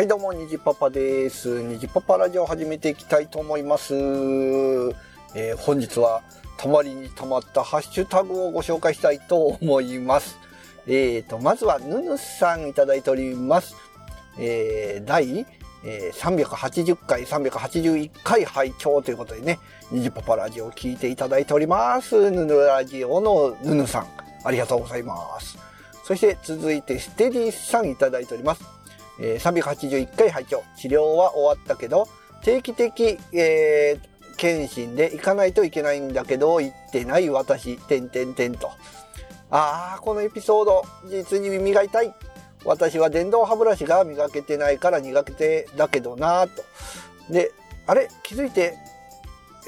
はい、どうも、にじパパです。にじパパラジオを始めていきたいと思います。えー本日は、たまりにたまったハッシュタグをご紹介したいと思います。えーと、まずは、ぬぬさんいただいております。えー第、えー380回、381回拝聴ということでね、にじパパラジオを聞いていただいております。ぬぬラジオのぬぬさん、ありがとうございます。そして続いてステディさんいただいております。えー381回拝聴治療は終わったけど、定期的、えー検診で行かないといけないんだけど、行ってない私、てんてんてんと。ああ、このエピソード、実に磨いたい。私は電動歯ブラシが磨けてないから苦手だけどなぁと。で、あれ？気づいて、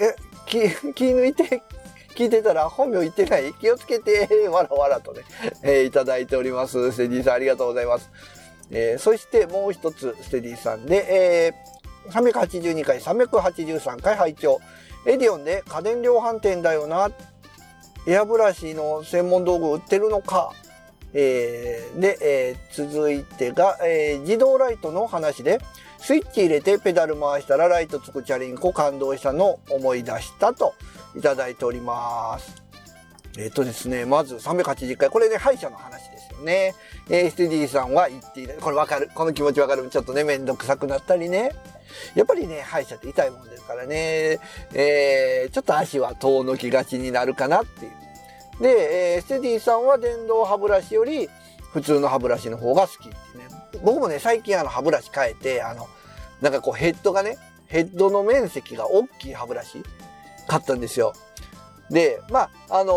え、気、気抜いて、聞いてたら本名言ってない？気をつけて、わらわらとね、えーいただいております。ステディさんありがとうございます。えーそしてもう一つ、ステディさんで、えー382回、383回拝聴エディオンで家電量販店だよな。エアブラシの専門道具売ってるのか。えーで、えー続いてが、えー自動ライトの話で、スイッチ入れてペダル回したらライトつくチャリンコ感動したのを思い出したといただいております。えっ、とですね、まず380回。これね、歯医者の話よね。えー、ステディさんは言っていない。これわかる。この気持ちわかる。ちょっとね、めんどくさくなったりね。やっぱりね、歯医者って痛いもんですからね。えー、ちょっと足は遠のきがちになるかなっていう。で、えーステディさんは電動歯ブラシより普通の歯ブラシの方が好きってね。僕もね、最近あの歯ブラシ変えて、あの、なんかこうヘッドがね、ヘッドの面積が大きい歯ブラシ買ったんですよ。で、まあ、あの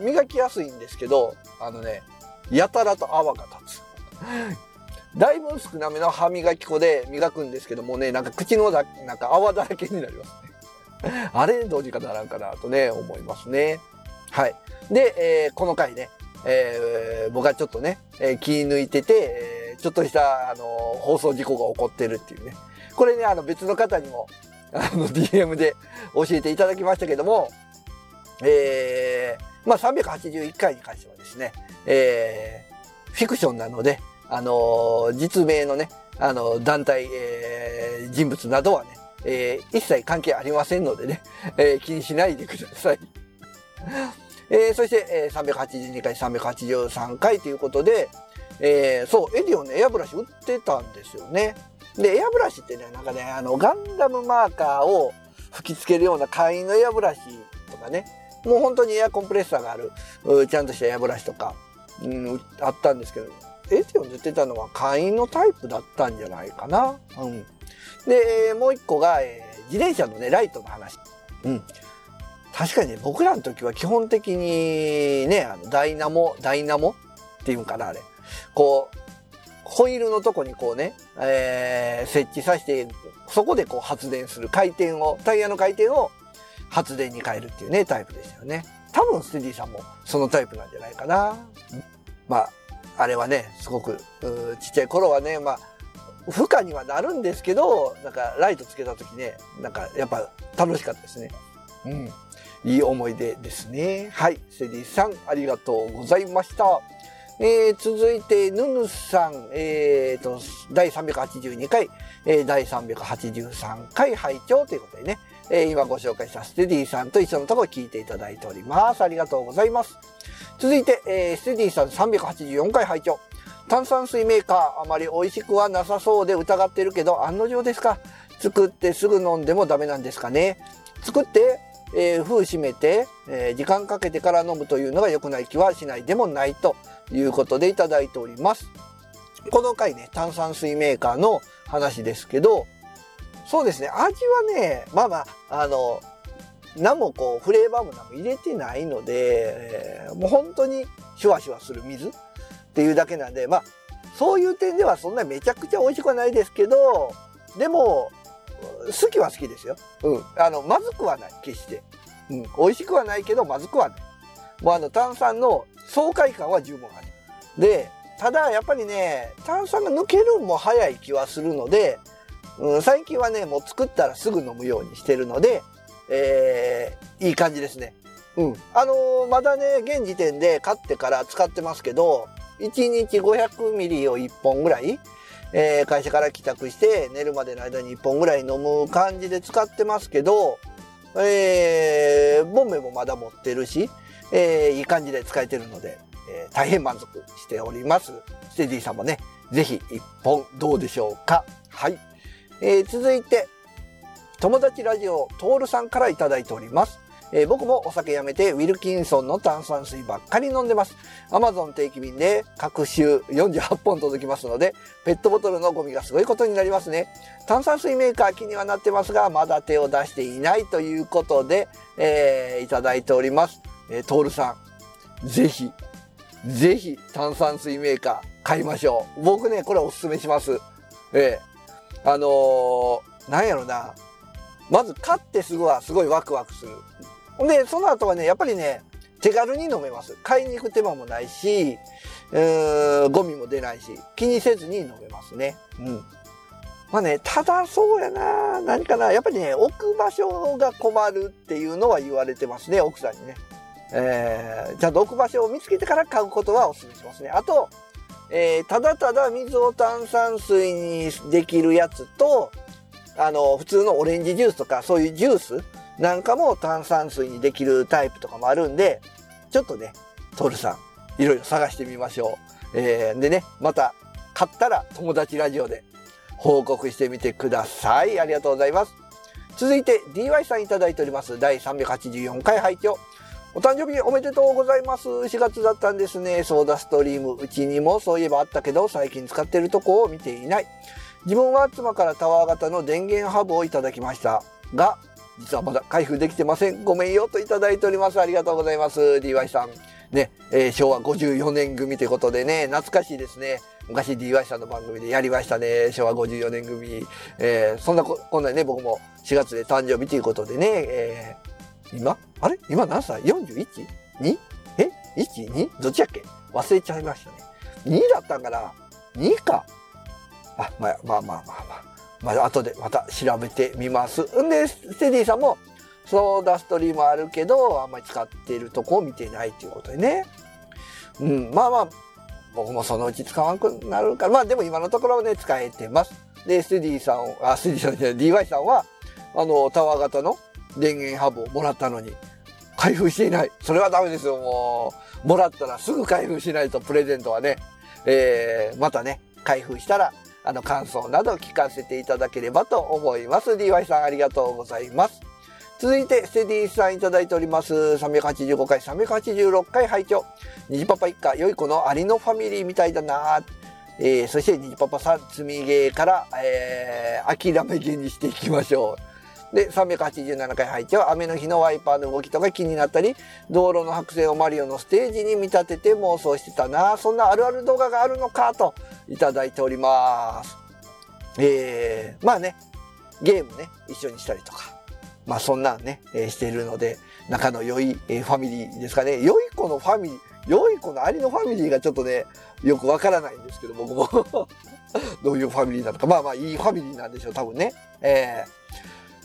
ー磨きやすいんですけど、あのね、やたらと泡が立つ。だいぶ少なめの歯磨き粉で磨くんですけどもね、なんか口のだなんか泡だらけになりますね。あれどうにかならんかなとね、思いますね。はい。で、えーこの回ね、えー僕はちょっとね、えー気抜いてて、えーちょっとした、あの放送事故が起こってるっていうね。これね、あの別の方にも、あの DM で教えていただきましたけども、えーまあ381回に関してはですね、えーフィクションなので、あの実名のね、あの団体、えー人物などはね、えー一切関係ありませんのでね、えー気にしないでください。えーそして、えー382回、383回ということで、えーそう、エディオンね、エアブラシ売ってたんですよね。で、エアブラシってね、なんかね、あの、ガンダムマーカーを吹き付けるような簡易のエアブラシとかね、もう本当にエアコンプレッサーがある、ちゃんとしたエアブラシとか、うん、あったんですけど、エディオンで売ってたのは簡易のタイプだったんじゃないかな。うん。で、もう一個が、えー自転車のね、ライトの話。うん。確かにね、僕らの時は基本的にね、あの、ダイナモ、ダイナモっていうんかな、あれ。こう、ホイールのとこにこうね、えー設置させて、そこでこう発電する回転を、タイヤの回転を発電に変えるっていうね、タイプでしたよね。多分ステディさんもそのタイプなんじゃないかな。まあ、あれはね、すごく、ちっちゃい頃はね、まあ、負荷にはなるんですけど、なんかライトつけた時ね、なんかやっぱ楽しかったですね。うん。いい思い出ですね。はい。セディさん、ありがとうございました。えー続いて、ヌヌさん、えーと、第382回、えー第383回拝聴ということでね、えー今ご紹介したステディさんと一緒のところ聞いていただいております。ありがとうございます。続いて、えーステディさん384回拝聴炭酸水メーカー、あまり美味しくはなさそうで疑ってるけど、案の定ですか作ってすぐ飲んでもダメなんですかね作って、えー封閉めて、えー時間かけてから飲むというのが良くない気はしないでもないということでいただいております。この回ね、炭酸水メーカーの話ですけど、そうですね、味はね、まあまあ、あの、何もこう、フレーバーも何も入れてないので、えーもう本当にシュワシュワする水っていうだけなんで、まあ、そういう点ではそんなめちゃくちゃ美味しくはないですけど、でも、好きは好きですよ。うん。あの、まずくはない、決して。うん。美味しくはないけど、まずくはない。もうあの、炭酸の爽快感は十分ある。で、ただ、やっぱりね、炭酸が抜けるのも早い気はするので、うん、最近はね、もう作ったらすぐ飲むようにしてるので、えー、いい感じですね。うん。あのーまだね、現時点で買ってから使ってますけど、1日500ミリを1本ぐらい、えー、会社から帰宅して寝るまでの間に1本ぐらい飲む感じで使ってますけど、えー、ボンベもまだ持ってるし、えー、いい感じで使えてるので、えー、大変満足しております。ステディさんもね、ぜひ1本どうでしょうか？はい。えー、続いて、友達ラジオトールさんからいただいております。えー、僕もお酒やめてウィルキンソンの炭酸水ばっかり飲んでます。アマゾン定期便で各週48本届きますので、ペットボトルのゴミがすごいことになりますね。炭酸水メーカー気にはなってますが、まだ手を出していないということで、えー、いただいております。えー、トールさん、ぜひ、ぜひ炭酸水メーカー買いましょう。僕ね、これおすすめします。えー、あのー、なんやろな。まず買ってすぐはすごいワクワクする。で、その後はね、やっぱりね、手軽に飲めます。買いに行く手間もないし、ゴミも出ないし、気にせずに飲めますね。うん。まあね、ただそうやな何かなやっぱりね、置く場所が困るっていうのは言われてますね、奥さんにね。えー、ちゃんと置く場所を見つけてから買うことはお勧めしますね。あと、えー、ただただ水を炭酸水にできるやつと、あの、普通のオレンジジュースとか、そういうジュースなんかも炭酸水にできるタイプとかもあるんで、ちょっとね、トールさん、いろいろ探してみましょう。えー、でね、また、買ったら友達ラジオで報告してみてください。ありがとうございます。続いて DY さんいただいております。第384回拝聴お誕生日おめでとうございます。4月だったんですね。ソーダストリーム。うちにもそういえばあったけど、最近使ってるとこを見ていない。自分は妻からタワー型の電源ハブをいただきましたが、実はまだ開封できてません。ごめんよといただいております。ありがとうございます。DY さん。ね、えー、昭和54年組ということでね、懐かしいですね。昔 DY さんの番組でやりましたね。昭和54年組。えー、そんなこ、こんなね、僕も4月で誕生日ということでね、えー、今？あれ？今何歳 ?41?2? え ?1?2? どっちやっけ？忘れちゃいましたね。2だったんかな ?2 か。あ、まあまあまあまあまあ。まあ、後でまた調べてみます。んで、ステディさんも、ソーダストリームあるけど、あんまり使っているとこを見てないっていうことでね。うん、まあまあ、僕もそのうち使わなくなるから、まあでも今のところはね、使えてます。で、ステディさん、あ、ステディさんじゃない、DY さんは、あの、タワー型の電源ハブをもらったのに、開封していない。それはダメですよ、もう。もらったらすぐ開封しないと、プレゼントはね。えー、またね、開封したら、あの、感想など聞かせていただければと思います。DY さんありがとうございます。続いて、ステディさんいただいております。385回、386回拝聴虹パパ一家、良い子のアリのファミリーみたいだなえー、そして、虹パパさん、積みゲーから、えー、諦めゲにしていきましょう。で、387回配置は雨の日のワイパーの動きとか気になったり、道路の白線をマリオのステージに見立てて妄想してたな。そんなあるある動画があるのかといただいております。えー、まあね、ゲームね、一緒にしたりとか。まあそんなんね、えー、しているので、仲の良い、えー、ファミリーですかね。良い子のファミリー、良い子のありのファミリーがちょっとね、よくわからないんですけど、僕も どういうファミリーなのか。まあまあいいファミリーなんでしょう、多分ね。えー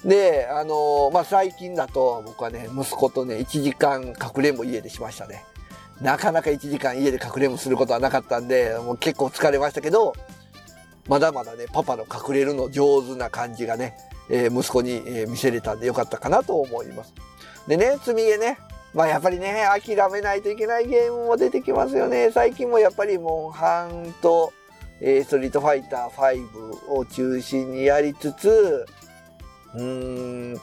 で、あのー、まあ、最近だと僕はね、息子とね、1時間かくれんぼ家でしましたね。なかなか1時間家でかくれんぼすることはなかったんで、もう結構疲れましたけど、まだまだね、パパの隠れるの上手な感じがね、えー、息子に、見せれたんでよかったかなと思います。でね、積み毛ね、まあやっぱりね、諦めないといけないゲームも出てきますよね。最近もやっぱりモンハンと、えー、ストリートファイター5を中心にやりつつ、うーん、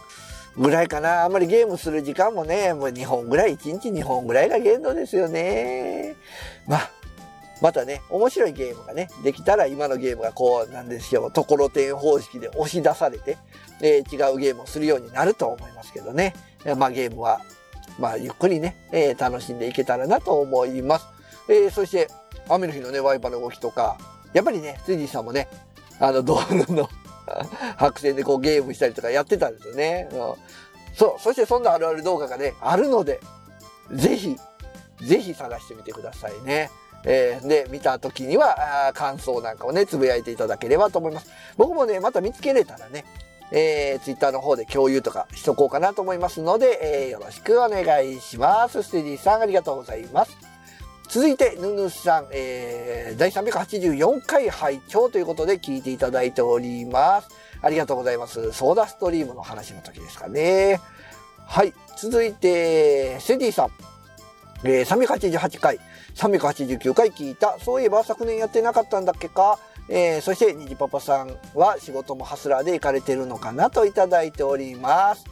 ぐらいかな。あんまりゲームする時間もね、もう2本ぐらい、1日2本ぐらいが限度ですよね。まあ、またね、面白いゲームがね、できたら今のゲームがこう、なんですよ、ところてん方式で押し出されて、えー、違うゲームをするようになると思いますけどね。まあゲームは、まあゆっくりね、えー、楽しんでいけたらなと思います。え、そして、雨の日のね、ワイパーの動きとか、やっぱりね、辻さんもね、あの、道路の 白線でこうゲームしたりとかやってたんですよね。うん、そう。そしてそんなあるある動画がね、あるので、ぜひ、ぜひ探してみてくださいね。えー、で、見た時には、感想なんかをね、つぶやいていただければと思います。僕もね、また見つけれたらね、えー、ツイッターの方で共有とかしとこうかなと思いますので、えー、よろしくお願いします。ステディさんありがとうございます。続いて、ヌヌさん、えー、第384回拝聴ということで聞いていただいております。ありがとうございます。ソーダストリームの話の時ですかね。はい。続いて、セディさん。えー、388回、389回聞いた。そういえば昨年やってなかったんだっけか？えー、そして、にじパパさんは仕事もハスラーで行かれてるのかなといただいております。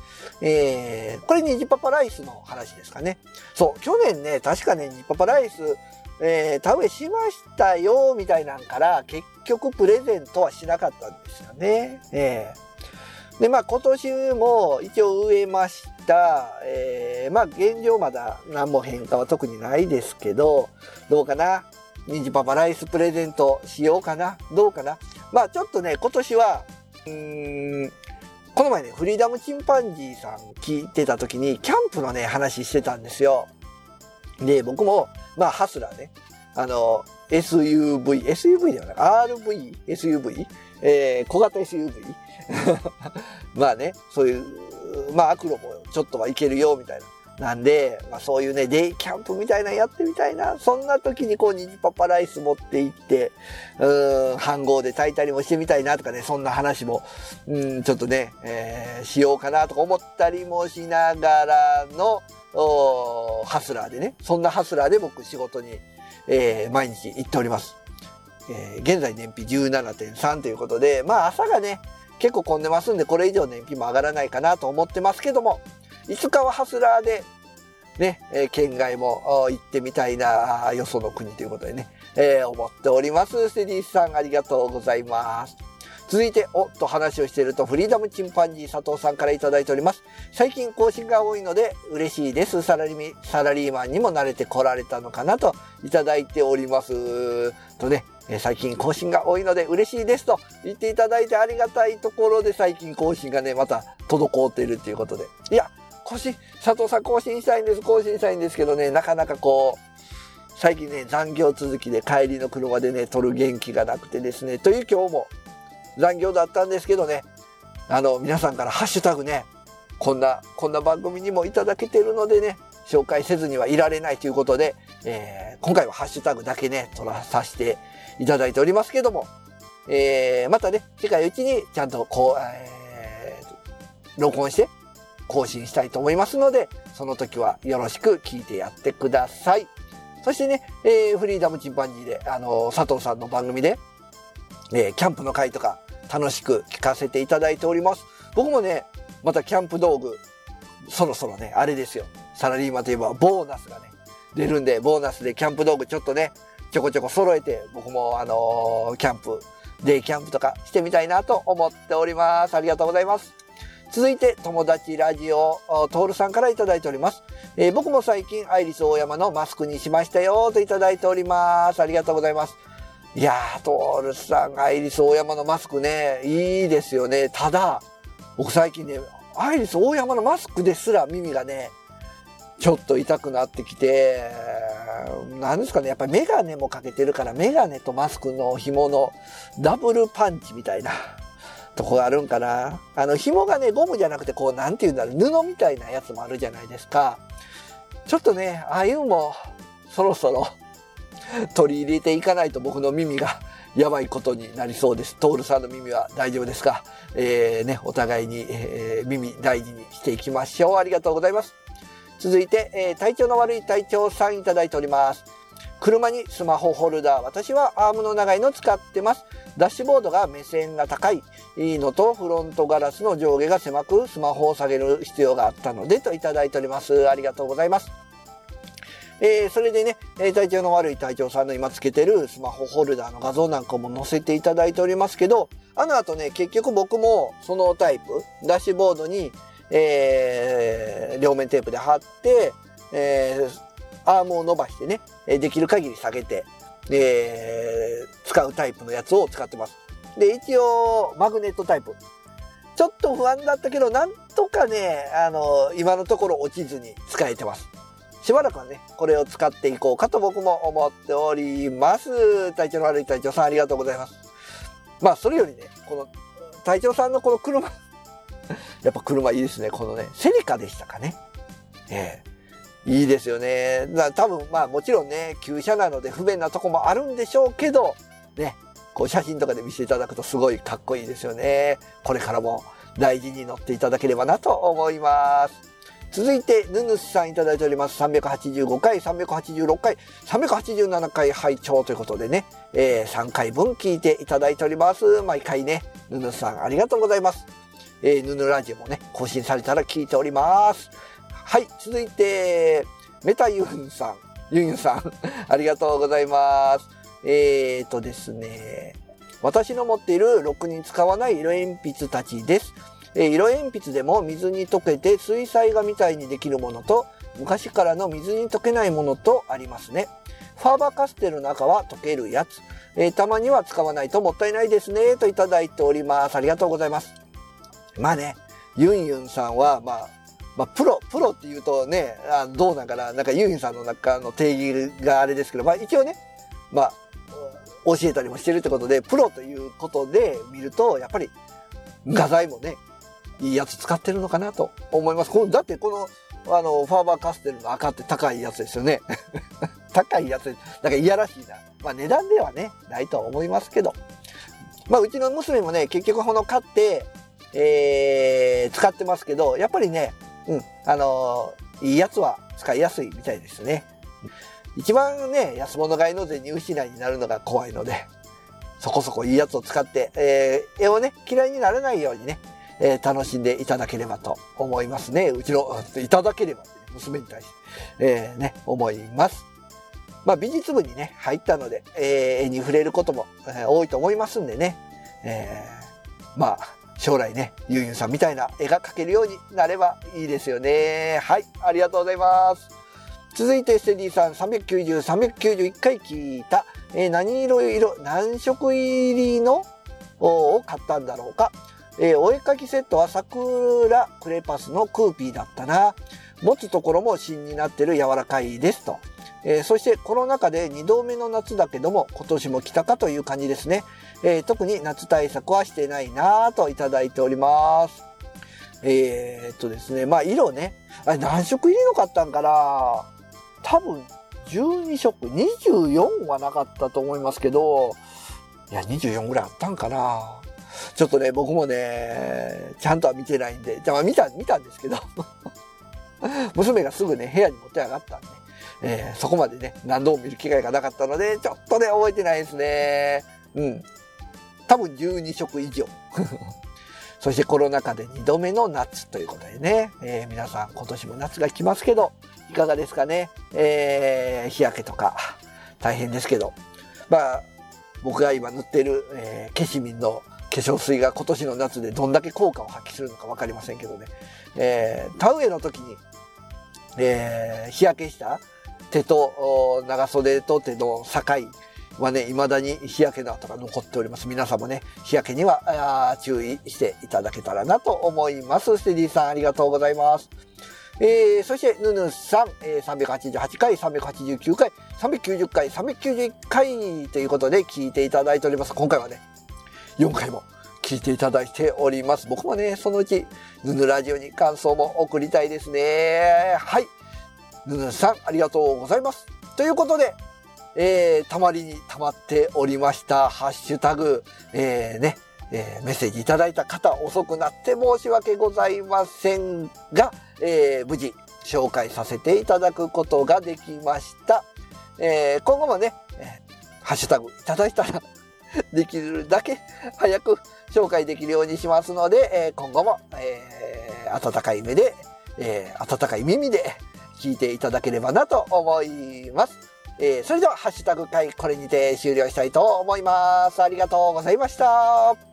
えー、これにじパパライスの話ですかね。そう、去年ね、確かね、にじパパライス、えー、田植えしましたよ、みたいなんから、結局プレゼントはしなかったんですよね。えー、で、まあ今年も一応植えました。えー、まあ現状まだ何も変化は特にないですけど、どうかな？ニジパパライスプレゼントしようかな？どうかな？まあちょっとね、今年は、この前ね、フリーダムチンパンジーさん聞いてた時に、キャンプのね、話してたんですよ。で、僕も、まあ、ハスラーね、あの、SUV、SUV ではなく、RV、SUV、えー、小型 SUV。まあね、そういう、まあ、アクロもちょっとはいけるよ、みたいな。なんで、まあそういうね、デイキャンプみたいなやってみたいな。そんな時にこう、ニジパパライス持って行って、うん、飯盒で炊いたりもしてみたいなとかね、そんな話も、うん、ちょっとね、えー、しようかなとか思ったりもしながらの、ハスラーでね、そんなハスラーで僕仕事に、えー、毎日行っております。えー、現在燃費17.3ということで、まあ朝がね、結構混んでますんで、これ以上燃費も上がらないかなと思ってますけども、いつかはハスラーで、ね、え、県外も行ってみたいな、よその国ということでね、えー、思っております。ステディさん、ありがとうございます。続いて、おっと話をしていると、フリーダムチンパンジー佐藤さんからいただいております。最近更新が多いので嬉しいです。サラリーサラリーマンにも慣れてこられたのかなといただいております。とね、最近更新が多いので嬉しいですと言っていただいてありがたいところで最近更新がね、また滞っているということで。いや、更新、佐藤さん更新したいんです、更新したいんですけどね、なかなかこう、最近ね、残業続きで帰りの車でね、撮る元気がなくてですね、という今日も残業だったんですけどね、あの、皆さんからハッシュタグね、こんな、こんな番組にもいただけてるのでね、紹介せずにはいられないということで、えー、今回はハッシュタグだけね、取らさせていただいておりますけども、えー、またね、次回うちにちゃんとこう、えー、録音して更新したいと思いますので、その時はよろしく聞いてやってください。そしてね、えー、フリーダムチンパンジーで、あのー、佐藤さんの番組で、えー、キャンプの回とか楽しく聞かせていただいております。僕もね、またキャンプ道具、そろそろね、あれですよ。サラリーマンといえばボーナスがね、出るんで、ボーナスでキャンプ道具ちょっとね、ちょこちょこ揃えて、僕もあのー、キャンプ、デイキャンプとかしてみたいなと思っております。ありがとうございます。続いて、友達ラジオ、トールさんからいただいております。えー、僕も最近、アイリス大山のマスクにしましたよ、といただいております。ありがとうございます。いやー、トールさん、アイリス大山のマスクね、いいですよね。ただ、僕最近ね、アイリス大山のマスクですら耳がね、ちょっと痛くなってきて、何ですかね、やっぱりメガネもかけてるから、メガネとマスクの紐のダブルパンチみたいな。とこがあるんかな。あの、紐がね、ゴムじゃなくて、こう、なんて言うんだろう、布みたいなやつもあるじゃないですか。ちょっとね、ああいうのも、そろそろ 取り入れていかないと僕の耳がやばいことになりそうです。トールさんの耳は大丈夫ですか？えー、ね、お互いに、えー、耳大事にしていきましょう。ありがとうございます。続いて、えー、体調の悪い隊長さんいただいております。車にスマホホルダー。私はアームの長いの使ってます。ダッシュボードが目線が高いのとフロントガラスの上下が狭くスマホを下げる必要があったのでといただいております。ありがとうございます。えー、それでね、え体調の悪い隊長さんの今つけてるスマホホルダーの画像なんかも載せていただいておりますけど、あの後ね、結局僕もそのタイプ、ダッシュボードに、えー、両面テープで貼って、えー、アームを伸ばしてね、できる限り下げて、えー、使うタイプのやつを使ってます。で、一応、マグネットタイプ。ちょっと不安だったけど、なんとかね、あの、今のところ落ちずに使えてます。しばらくはね、これを使っていこうかと僕も思っております。体調の悪い隊長さんありがとうございます。まあ、それよりね、この、隊長さんのこの車 やっぱ車いいですね。このね、セリカでしたかね。ええいいですよね。だ多分まあもちろんね、旧車なので不便なとこもあるんでしょうけど、ね、こう写真とかで見せていただくとすごいかっこいいですよね。これからも大事に乗っていただければなと思います。続いて、ヌヌスさんいただいております。385回、386回、387回拝聴ということでね、えー、3回分聞いていただいております。毎回ね、ヌヌスさんありがとうございます。えー、ヌヌラジオもね、更新されたら聞いております。はい、続いて、メタユンさん、ユンユンさん、ありがとうございます。えーとですね、私の持っているろくに使わない色鉛筆たちです。えー、色鉛筆でも水に溶けて水彩画みたいにできるものと、昔からの水に溶けないものとありますね。ファーバーカステルの赤は溶けるやつ。えー、たまには使わないともったいないですね。といただいております。ありがとうございます。まあね、ユンユンさんは、まあ、まあ、プロ、プロって言うとね、あどうなんかな、なんかユンユンさんの中の定義があれですけど、まあ一応ね、まあ、教えたりもしてるってことで、プロということで見ると、やっぱり画材もね、いいやつ使ってるのかなと思います。このだってこの、あの、ファーバーカステルの赤って高いやつですよね。高いやつ、なんかいやらしいな。まあ値段ではね、ないとは思いますけど。まあうちの娘もね、結局この買って、えー、使ってますけど、やっぱりね、うん、あのー、いいやつは使いやすいみたいですね。一番ね、安物買いの銭失いになるのが怖いので、そこそこいいやつを使って、えー、絵をね、嫌いにならないようにね、えー、楽しんでいただければと思いますね。うちの、いただければ、娘に対して、えー、ね、思います。まあ、美術部にね、入ったので、えー、絵に触れることも、えー、多いと思いますんでね、えー、まあ、将来ね、ゆうゆうさんみたいな絵が描けるようになればいいですよね。はい、ありがとうございます。続いて、ステディさん390、391回聞いた、えー、何色色、何色入りのを買ったんだろうか。えー、お絵描きセットは桜クレパスのクーピーだったな。持つところも芯になってる柔らかいですと。えー、そしてコロナ禍で2度目の夏だけども今年も来たかという感じですね。え、特に夏対策はしてないなぁといただいております。え、っとですね、まあ色ね、あれ何色入りの買ったんかな多分12色、24はなかったと思いますけど、いや、24ぐらいあったんかなちょっとね、僕もね、ちゃんとは見てないんで、じゃあ見た、見たんですけど 娘がすぐね、部屋に持って上がったんで、えー、そこまでね、何度も見る機会がなかったので、ちょっとね、覚えてないですね。うん。多分12色以上。そしてコロナ禍で2度目の夏ということでね、えー、皆さん今年も夏が来ますけど、いかがですかね？えー、日焼けとか大変ですけど。まあ、僕が今塗ってる、えー、ケシミンの化粧水が今年の夏でどんだけ効果を発揮するのかわかりませんけどね。えー、田植えの時に、えー、日焼けした手と長袖と手の境はね、未だに日焼けの跡が残っております。皆さんもね、日焼けには注意していただけたらなと思います。ステディさんありがとうございます。えー、そして、ヌヌさん、えー、388回、389回、390回、391回ということで聞いていただいております。今回はね、4回も聞いていただいております。僕もね、そのうち、ヌヌラジオに感想も送りたいですね。はい。ヌヌさん、ありがとうございます。ということで、えー、たまりにたまっておりました、ハッシュタグ、えー、ね、えー、メッセージいただいた方、遅くなって申し訳ございませんが、えー、無事紹介させていただくことができました。えー、今後もね、え、ハッシュタグいただいたら できるだけ早く紹介できるようにしますので、え、今後も、え、温かい目で、え、温かい耳で聞いていただければなと思います。えー、それでは、ハッシュタグ会、これにて終了したいと思います。ありがとうございました。